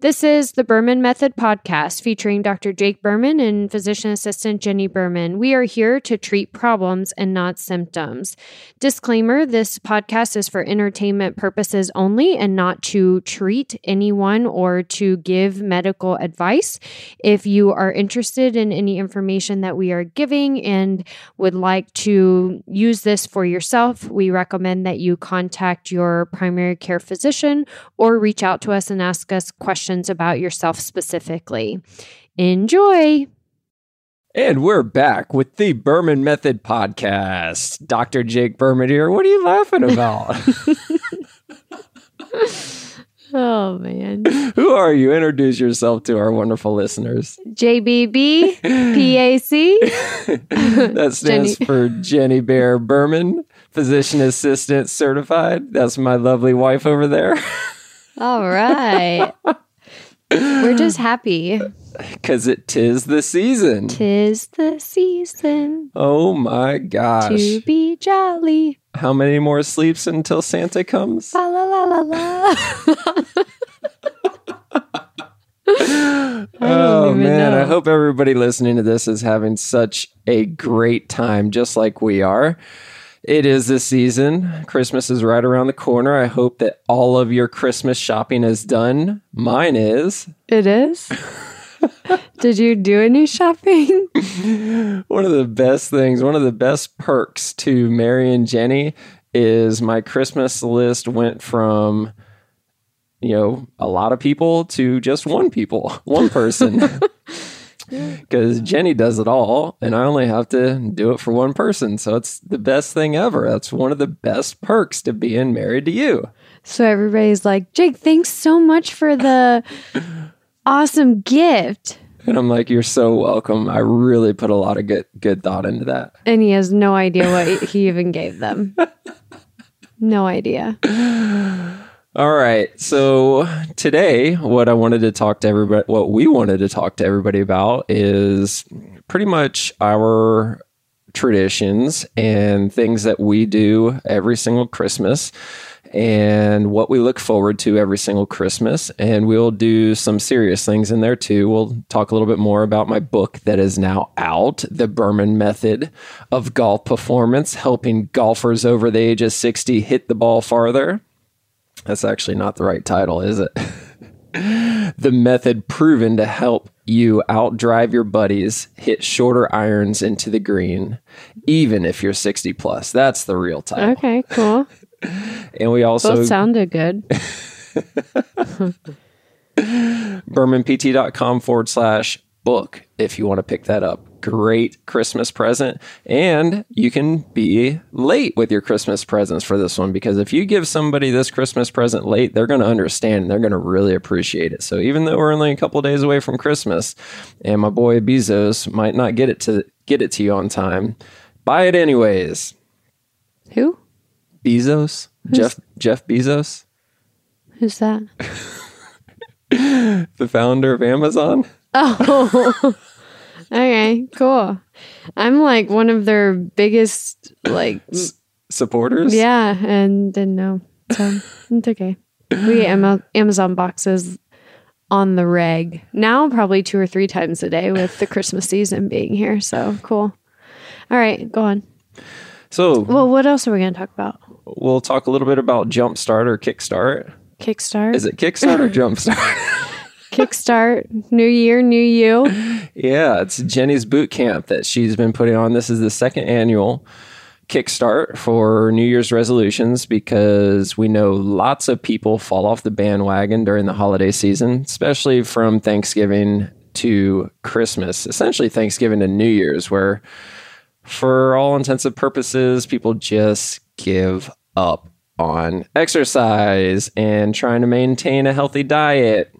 This is the Berman Method podcast featuring Dr. Jake Berman and physician assistant Jenni Berman. We are here to treat problems and not symptoms. Disclaimer this podcast is for entertainment purposes only and not to treat anyone or to give medical advice. If you are interested in any information that we are giving and would like to use this for yourself, we recommend that you contact your primary care physician or reach out to us and ask us questions about yourself specifically. Enjoy. And we're back with the Berman Method podcast. Dr. Jake Berman here. What are you laughing about? oh, man. Who are you? Introduce yourself to our wonderful listeners. JBB PAC. that stands Jenni. for Jenni Bear Berman, physician assistant certified. That's my lovely wife over there. All right. We're just happy. Because it tis the season. Tis the season. Oh my gosh. To be jolly. How many more sleeps until Santa comes? La la la la la. oh man, know. I hope everybody listening to this is having such a great time, just like we are. It is the season. Christmas is right around the corner. I hope that all of your Christmas shopping is done. Mine is. It is? Did you do any shopping? one of the best things, one of the best perks to Mary and Jenni is my Christmas list went from you know, a lot of people to just one people, one person because Jenni does it all, and I only have to do it for one person. So it's the best thing ever. That's one of the best perks to being married to you. So everybody's like, Jake, thanks so much for the awesome gift. And I'm like, you're so welcome. I really put a lot of good good thought into that. And he has no idea what he even gave them. No idea. All right. So today, what I wanted to talk to everybody, what we wanted to talk to everybody about is pretty much our traditions and things that we do every single Christmas and what we look forward to every single Christmas. And we'll do some serious things in there too. We'll talk a little bit more about my book that is now out, The Berman Method of Golf Performance, helping golfers over the age of 60 hit the ball farther. That's actually not the right title, is it? the method proven to help you outdrive your buddies, hit shorter irons into the green, even if you're 60 plus. That's the real title. Okay, cool. and we also both sounded good. BermanPT.com forward slash book if you want to pick that up great Christmas present. And you can be late with your Christmas presents for this one because if you give somebody this Christmas present late, they're going to understand and they're going to really appreciate it. So even though we're only a couple days away from Christmas and my boy Bezos might not get it to get it to you on time, buy it anyways. Who? Bezos? Who's, Jeff Jeff Bezos? Who's that? the founder of Amazon? Oh. Okay, cool. I'm like one of their biggest like S- supporters. Yeah, and didn't know. So it's okay. We Amazon boxes on the reg now, probably two or three times a day with the Christmas season being here. So cool. All right, go on. So, well, what else are we going to talk about? We'll talk a little bit about Jumpstart or Kickstart. Kickstart. Is it Kickstart or Jumpstart? Kickstart, New Year, New You. Yeah, it's Jenni's boot camp that she's been putting on. This is the second annual kickstart for New Year's resolutions because we know lots of people fall off the bandwagon during the holiday season, especially from Thanksgiving to Christmas, essentially Thanksgiving to New Year's, where for all intents and purposes, people just give up on exercise and trying to maintain a healthy diet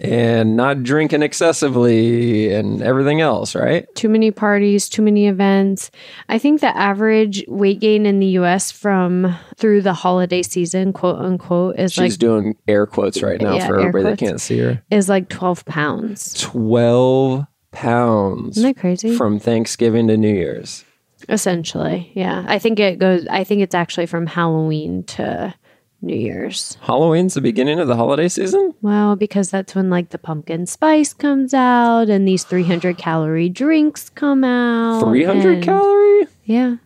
and not drinking excessively and everything else, right? Too many parties, too many events. I think the average weight gain in the US from through the holiday season, quote unquote, is She's like She's doing air quotes right now yeah, for everybody that can't see her. Is like 12 pounds. 12 pounds. Isn't that crazy? From Thanksgiving to New Year's. Essentially, yeah. I think it goes I think it's actually from Halloween to New Year's. Halloween's the beginning of the holiday season? Well, because that's when like the pumpkin spice comes out and these 300 calorie drinks come out. 300 and- calorie? Yeah.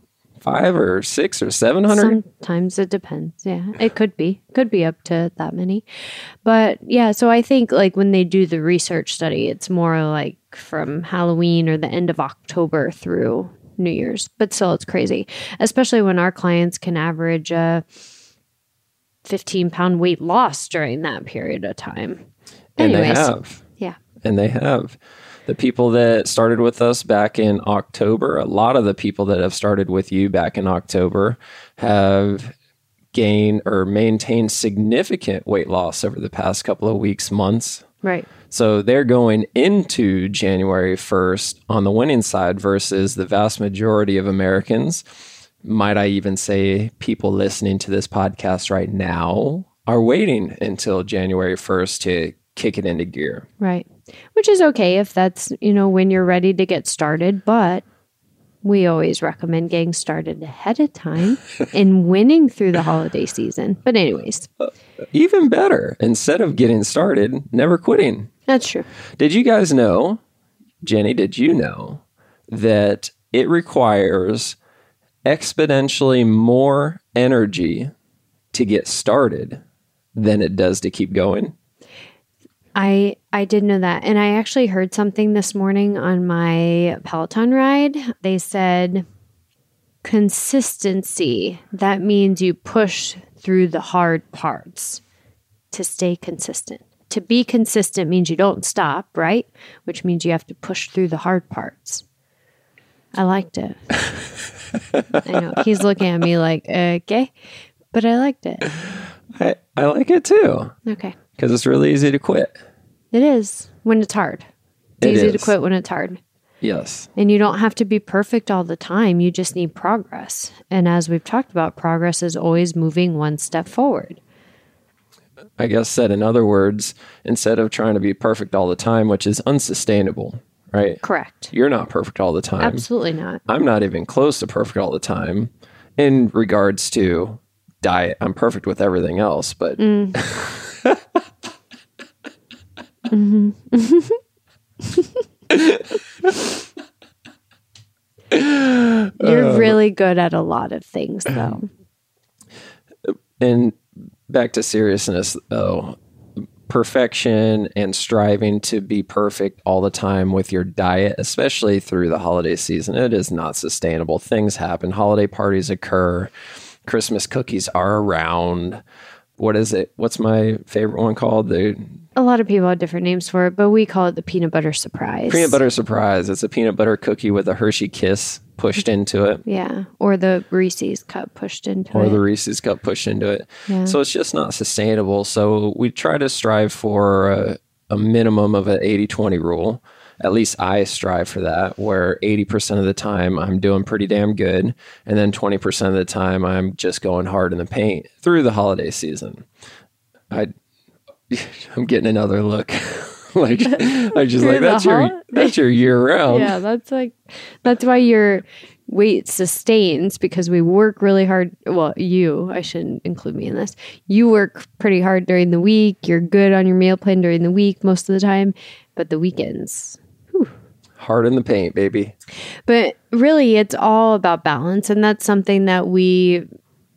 Five or six or 700? Sometimes it depends. Yeah. It could be. Could be up to that many. But yeah, so I think like when they do the research study, it's more like from Halloween or the end of October through New Year's. But still it's crazy. Especially when our clients can average a 15 pound weight loss during that period of time. and they have. Yeah. And they have. The people that started with us back in October, a lot of the people that have started with you back in October have gained or maintained significant weight loss over the past couple of weeks, months. Right. So they're going into January 1st on the winning side versus the vast majority of Americans. Might I even say people listening to this podcast right now are waiting until January 1st to kick it into gear. Right. Which is okay if that's, you know, when you're ready to get started, but we always recommend getting started ahead of time and winning through the holiday season. But anyways, uh, Even better, instead of getting started, never quitting. that's true. Did you guys know, Jenni, did you know that it requires exponentially more energy to get started than it does to keep going? I I did know that. And I actually heard something this morning on my Peloton ride. They said consistency. That means you push through the hard parts to stay consistent. To be consistent means you don't stop, right? Which means you have to push through the hard parts. I liked it. I know. He's looking at me like, okay. But I liked it. I, I like it too Okay. because it's really easy to quit. It is when it's hard. It's It easy to quit when it's hard. Yes. And you don't have to be perfect all the time. You just need progress. And as we've talked about, progress is always moving one step forward. I guess said in other words, instead of trying to be perfect all the time, which is unsustainable, right? Correct. You're not perfect all the time. Absolutely not. I'm not even close to perfect all the time in regards to diet. I'm perfect with everything else, but mm. mm-hmm. You're really good at a lot of things, though. and back to seriousness though, perfection and striving to be perfect all the time with your diet, especially through the holiday season, it is not sustainable. Things happen, holiday parties occur, Christmas cookies are around. What is it? What's my favorite one called? The A lot of people have different names for it, but we call it the peanut butter surprise. peanut butter surprise. It's a peanut butter cookie with a Hershey kiss pushed into it. Yeah. Or the Reese's cup pushed into or it. Or the Reese's cup pushed into it. Yeah. So it's just not sustainable. So we try to strive for a, a minimum of an 80 20 rule. At least I strive for that, where 80% of the time I'm doing pretty damn good. And then 20% of the time I'm just going hard in the paint through the holiday season. I, I'm getting another look. like, I just like, that's your, hol- that's your year round. yeah, that's like that's why your weight sustains because we work really hard. Well, you, I shouldn't include me in this. You work pretty hard during the week. You're good on your meal plan during the week most of the time, but the weekends. Hard in the paint, baby. But really, it's all about balance. And that's something that we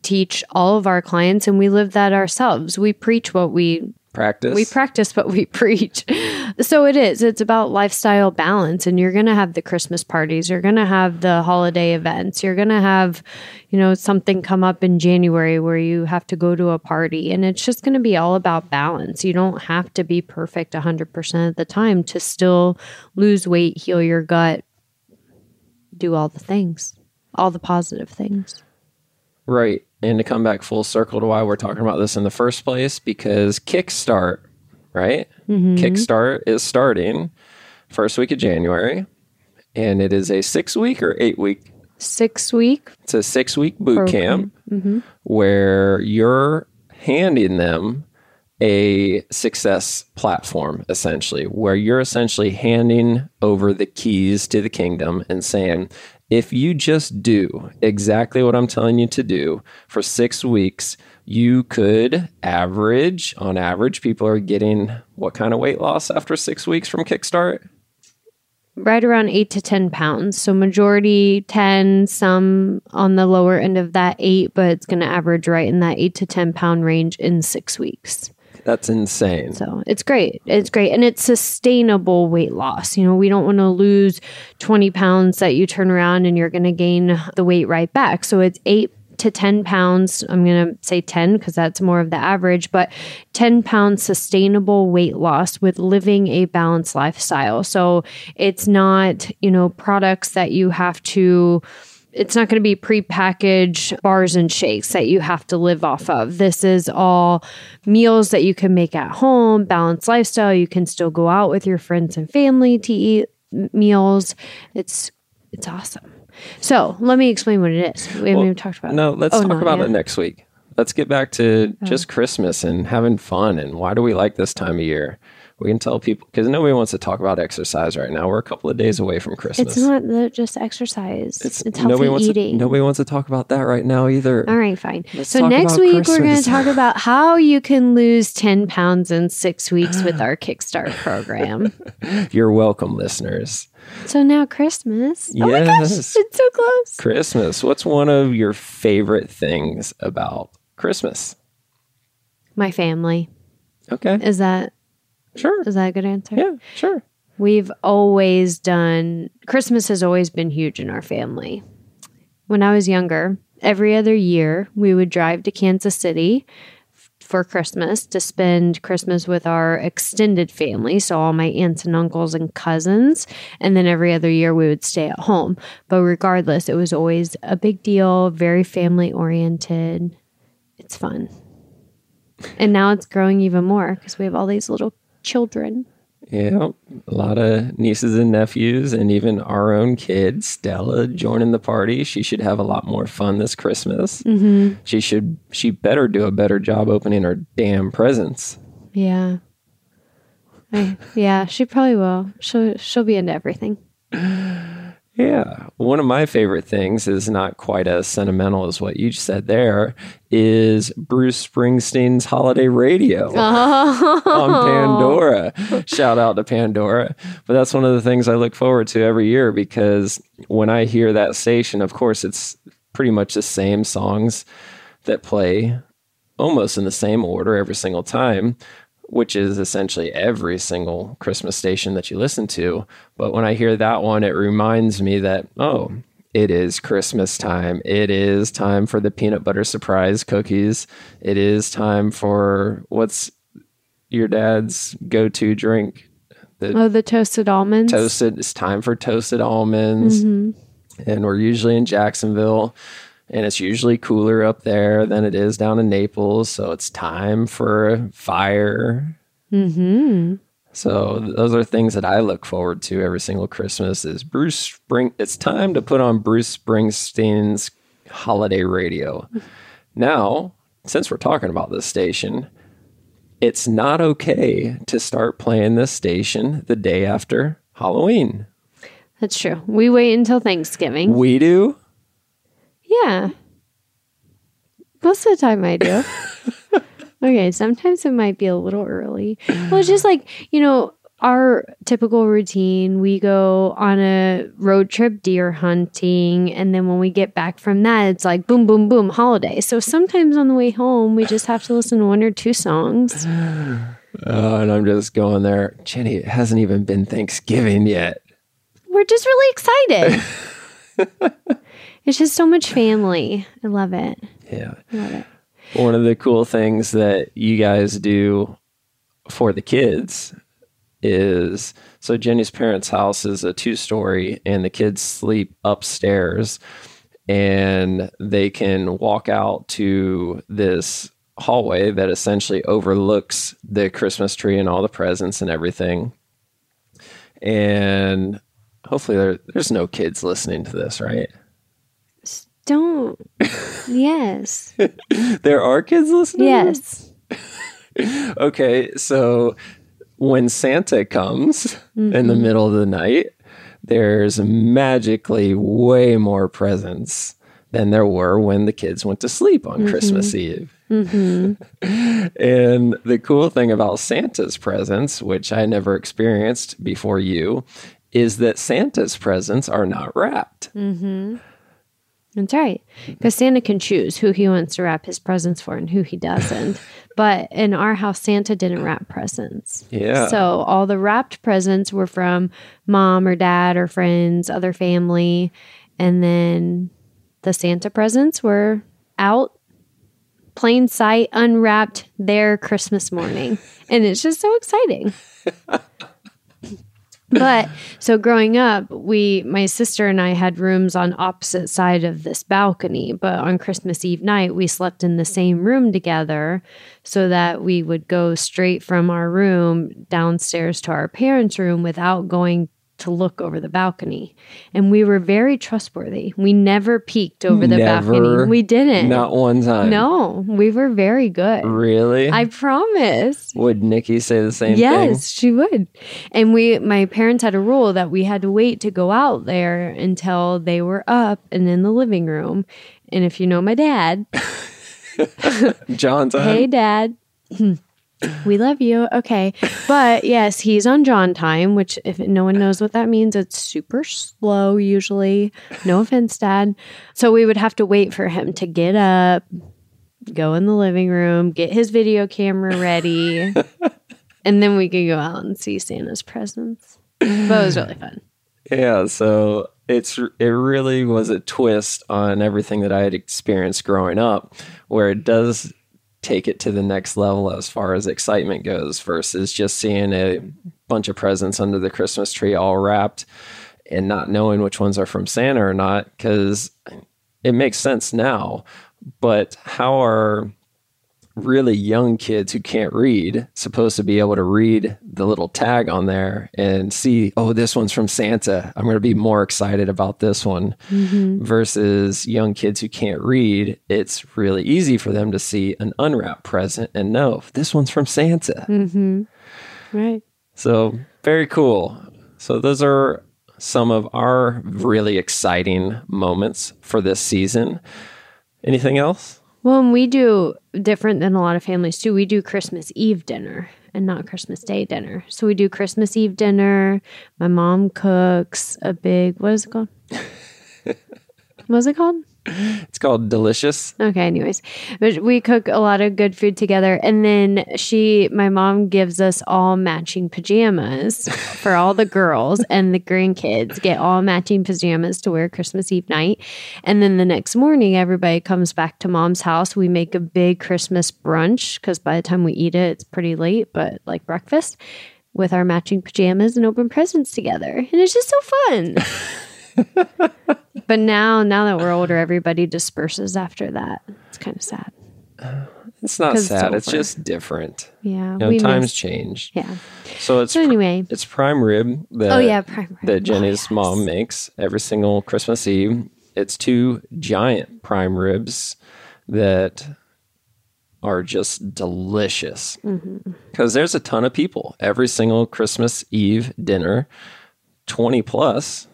teach all of our clients, and we live that ourselves. We preach what we Practice. we practice what we preach. So it is. It's about lifestyle balance. And you're going to have the Christmas parties. You're going to have the holiday events. You're going to have, you know, something come up in January where you have to go to a party. And it's just going to be all about balance. You don't have to be perfect 100% of the time to still lose weight, heal your gut, do all the things, all the positive things. Right. And to come back full circle to why we're talking about this in the first place, because Kickstart, right? Mm-hmm. Kickstart is starting first week of January, and it is a six week or eight week. Six week It's a six week boot Program. camp mm-hmm. where you're handing them a success platform, essentially, where you're essentially handing over the keys to the kingdom and saying, if you just do exactly what I'm telling you to do for six weeks, you could average, on average, people are getting what kind of weight loss after six weeks from Kickstart? right around eight to 10 pounds. So, majority 10, some on the lower end of that eight, but it's going to average right in that eight to 10 pound range in six weeks. That's insane. So it's great. It's great. And it's sustainable weight loss. You know, we don't want to lose 20 pounds that you turn around and you're going to gain the weight right back. So it's eight to 10 pounds. I'm going to say 10 because that's more of the average, but 10 pounds sustainable weight loss with living a balanced lifestyle. So it's not, you know, products that you have to it's not going to be prepackaged bars and shakes that you have to live off of. This is all meals that you can make at home, balanced lifestyle. You can still go out with your friends and family to eat meals. It's it's awesome. So let me explain what it is. We haven't Well, even talked about No, it. let's Oh, talk about yet. it next week. Let's get back to oh. just Christmas and having fun and why do we like this time of year? We can tell people because nobody wants to talk about exercise right now. We're a couple of days away from Christmas. It's not the, just exercise. It's, healthy nobody wants eating. To, nobody wants to talk about that right now either. All right, fine. Let's so next week we're going to talk about how you can lose 10 pounds in 6 weeks with our Kickstart program. You're welcome, listeners. so now Christmas. Oh my gosh, Yes. it's so close. Christmas. What's one of your favorite things about Christmas? My family. Okay. Is that Sure. is that a good answer? Yeah, sure. We've always done Christmas has always been huge in our family. When I was younger, every other year we would drive to Kansas City f- for Christmas to spend Christmas with our extended family, so all my aunts and uncles and cousins, and then every other year we would stay at home. But regardless, it was always a big deal, very family oriented. It's fun. And now it's growing even more because we have all these little children. Yeah, a lot of nieces and nephews, and even our own kid, Stella, joining the party. She should have a lot more fun this Christmas. Mm-hmm. She should. She better do a better job opening her damn presents. Yeah. I, yeah, she probably will. She'll she'll be into everything. Yeah, one of my favorite things is not quite as sentimental as what you said. There is Bruce Springsteen's holiday radio. Oh. on Pandora. Shout out to Pandora. But that's one of the things I look forward to every year because when I hear that station, of course, it's pretty much the same songs that play almost in the same order every single time, which is essentially every single Christmas station that you listen to. But when I hear that one, it reminds me that, oh, it is Christmas time. It is time for the peanut butter surprise cookies. It is time for what's your dad's go to drink? Oh, the toasted almonds. Toasted. It's time for toasted almonds. Mm-hmm. And we're usually in Jacksonville. And it's usually cooler up there than it is down in Naples. So it's time for a fire. Mm-hmm. So those are things that I look forward to every single Christmas is Bruce Spring it's time to put on Bruce Springsteen's holiday radio. Now, since we're talking about this station, it's not okay to start playing this station the day after Halloween. That's true. We wait until Thanksgiving. We do. Yeah. Most of the time I do. okay, sometimes it might be a little early. Well, it's just like, you know, our typical routine, we go on a road trip deer hunting, and then when we get back from that, it's like boom, boom, boom, holiday. So sometimes on the way home, we just have to listen to one or two songs. Uh, and I'm just going there. Jenni, it hasn't even been Thanksgiving yet. We're just really excited. it's just so much family. I love it. Yeah. I love it. One of the cool things that you guys do for the kids is so Jenni's parents' house is a two story, and the kids sleep upstairs, and they can walk out to this hallway that essentially overlooks the Christmas tree and all the presents and everything. And hopefully, there, there's no kids listening to this, right? Don't. yes. There are kids listening. Yes. Okay, so when Santa comes in the mm-hmm. middle of the night, there's magically way more presents than there were when the kids went to sleep on mm-hmm. Christmas Eve. Mm-hmm. and the cool thing about Santa's presents, which I never experienced before you, is that Santa's presents are not wrapped. That's right. Mm-hmm. Because Santa can choose who he wants to wrap his presents for and who he doesn't. but in our house, Santa didn't wrap presents. Yeah. So all the wrapped presents were from mom or dad or friends, other family. And then the Santa presents were out, plain sight, unwrapped there Christmas morning. and it's just so exciting. but so growing up we my sister and i had rooms on opposite side of this balcony but on christmas eve night we slept in the same room together so that we would go straight from our room downstairs to our parents room without going to look over the balcony and we were very trustworthy we never peeked over the Never, balcony we didn't Not one time. no we were very good Really? i promise Would Nikki say the same Yes, she would. And we my parents had a rule that we had to wait to go out there until they were up and in the living room. And if you know my dad, thing? John hey dad, we love you. Okay. But yes, he's on John time, which if no one knows what that means, it's super slow usually. No offense, dad. So we would have to wait for him to get up, go in the living room, get his video camera ready, and then we could go out and see Santa's presents. But it was really fun. Yeah, so it's it really was a twist on everything that I had experienced growing up, where it does take it to the next level as far as excitement goes versus just seeing a bunch of presents under the Christmas tree all wrapped and not knowing which ones are from Santa or not because it makes sense now. But how are really young kids who can't read supposed to be able to read the little tag on there and see, oh, this one's from Santa. I'm going to be more excited about this one. Mm-hmm. Versus young kids who can't read, it's really easy for them to see an unwrapped present and know this one's from Santa. Mm-hmm. Right. So, very cool. So, those are some of our really exciting moments for this season. Anything else? Well, and we do different than a lot of families too. We do Christmas Eve dinner and not Christmas Day dinner. So we do Christmas Eve dinner. My mom cooks a big, what is it called? What's it called? It's called Delicious. Okay, anyways, but we cook a lot of good food together, and then she, my mom, gives us all matching pajamas for all the girls and the grandkids get all matching pajamas to wear Christmas Eve night, and then the next morning everybody comes back to mom's house. We make a big Christmas brunch because by the time we eat it, it's pretty late, but like breakfast with our matching pajamas and open presents together, and it's just so fun. but now, now that we're older, everybody disperses after that. It's kind of sad. It's not sad. It's over. just different. Yeah, You know, times change. Yeah. So it's So anyway, it's prime rib that oh yeah, prime rib. that Oh, Jenni's yes. mom makes every single Christmas Eve. It's two giant prime ribs that are just delicious. Mm-hmm. Because there's a ton of people every single Christmas Eve dinner, 20 plus,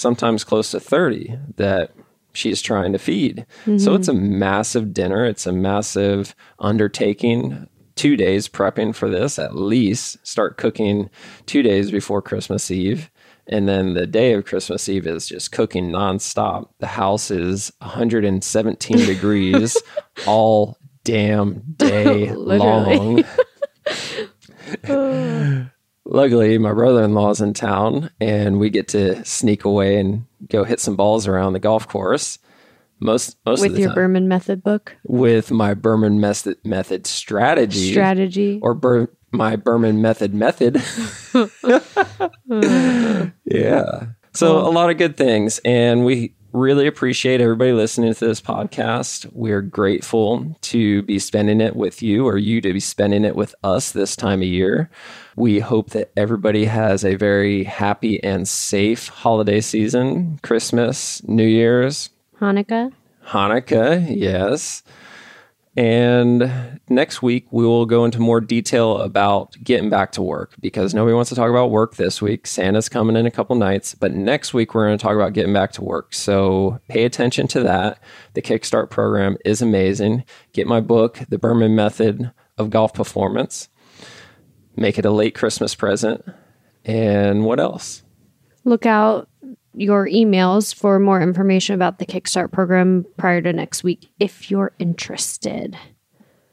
sometimes close to 30 that she's trying to feed. So mm-hmm. it's a massive dinner. It's a massive undertaking. Two days prepping for this at least. Start cooking two days before Christmas Eve. And then the day of Christmas Eve is just cooking nonstop. The house is 117 degrees all damn day long. Oh. Luckily, my brother in town and we get to sneak away and go hit some balls around the golf course. Most most of with your time Berman method book with my Berman method method strategy strategy. or Ber- my Berman method method. yeah. So a lot of good things and we really appreciate everybody listening to this podcast. We're grateful to be spending it with you or you to be spending it with us this time of year. We hope that everybody has a very happy and safe holiday season, Christmas, New Year's, Hanukkah. Hanukkah, yes. And next week, we will go into more detail about getting back to work because nobody wants to talk about work this week. Santa's coming in a couple nights, but next week, we're going to talk about getting back to work. So pay attention to that. The Kickstart program is amazing. Get my book, The Berman Method of Golf Performance. Make it a late Christmas present. And what else? Look out your emails for more information about the Kickstart program prior to next week if you're interested.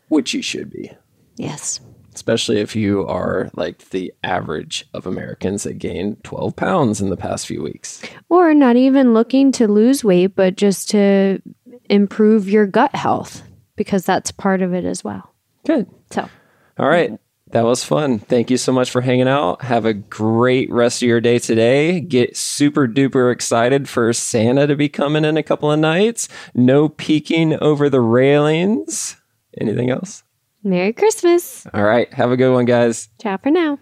Which you should be. Yes. Especially if you are like the average of Americans that gained 12 pounds in the past few weeks. Or not even looking to lose weight, but just to improve your gut health because that's part of it as well. Good. So, all right. That was fun. Thank you so much for hanging out. Have a great rest of your day today. Get super duper excited for Santa to be coming in a couple of nights. No peeking over the railings. Anything else? Merry Christmas. All right. Have a good one, guys. Ciao for now.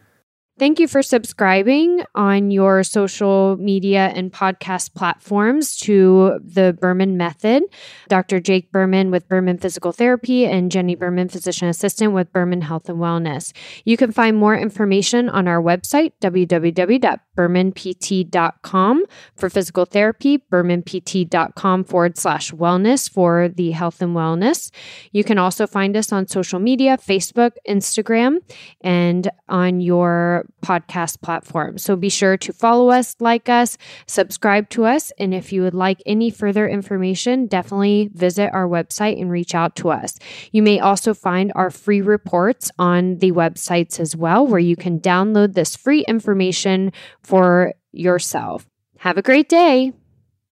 Thank you for subscribing on your social media and podcast platforms to the Berman Method. Dr. Jake Berman with Berman Physical Therapy and Jenni Berman, Physician Assistant with Berman Health and Wellness. You can find more information on our website, www.bermanpt.com for physical therapy, bermanpt.com forward slash wellness for the health and wellness. You can also find us on social media, Facebook, Instagram, and on your podcast platform. So be sure to follow us, like us, subscribe to us. And if you would like any further information, definitely visit our website and reach out to us. You may also find our free reports on the websites as well, where you can download this free information for yourself. Have a great day.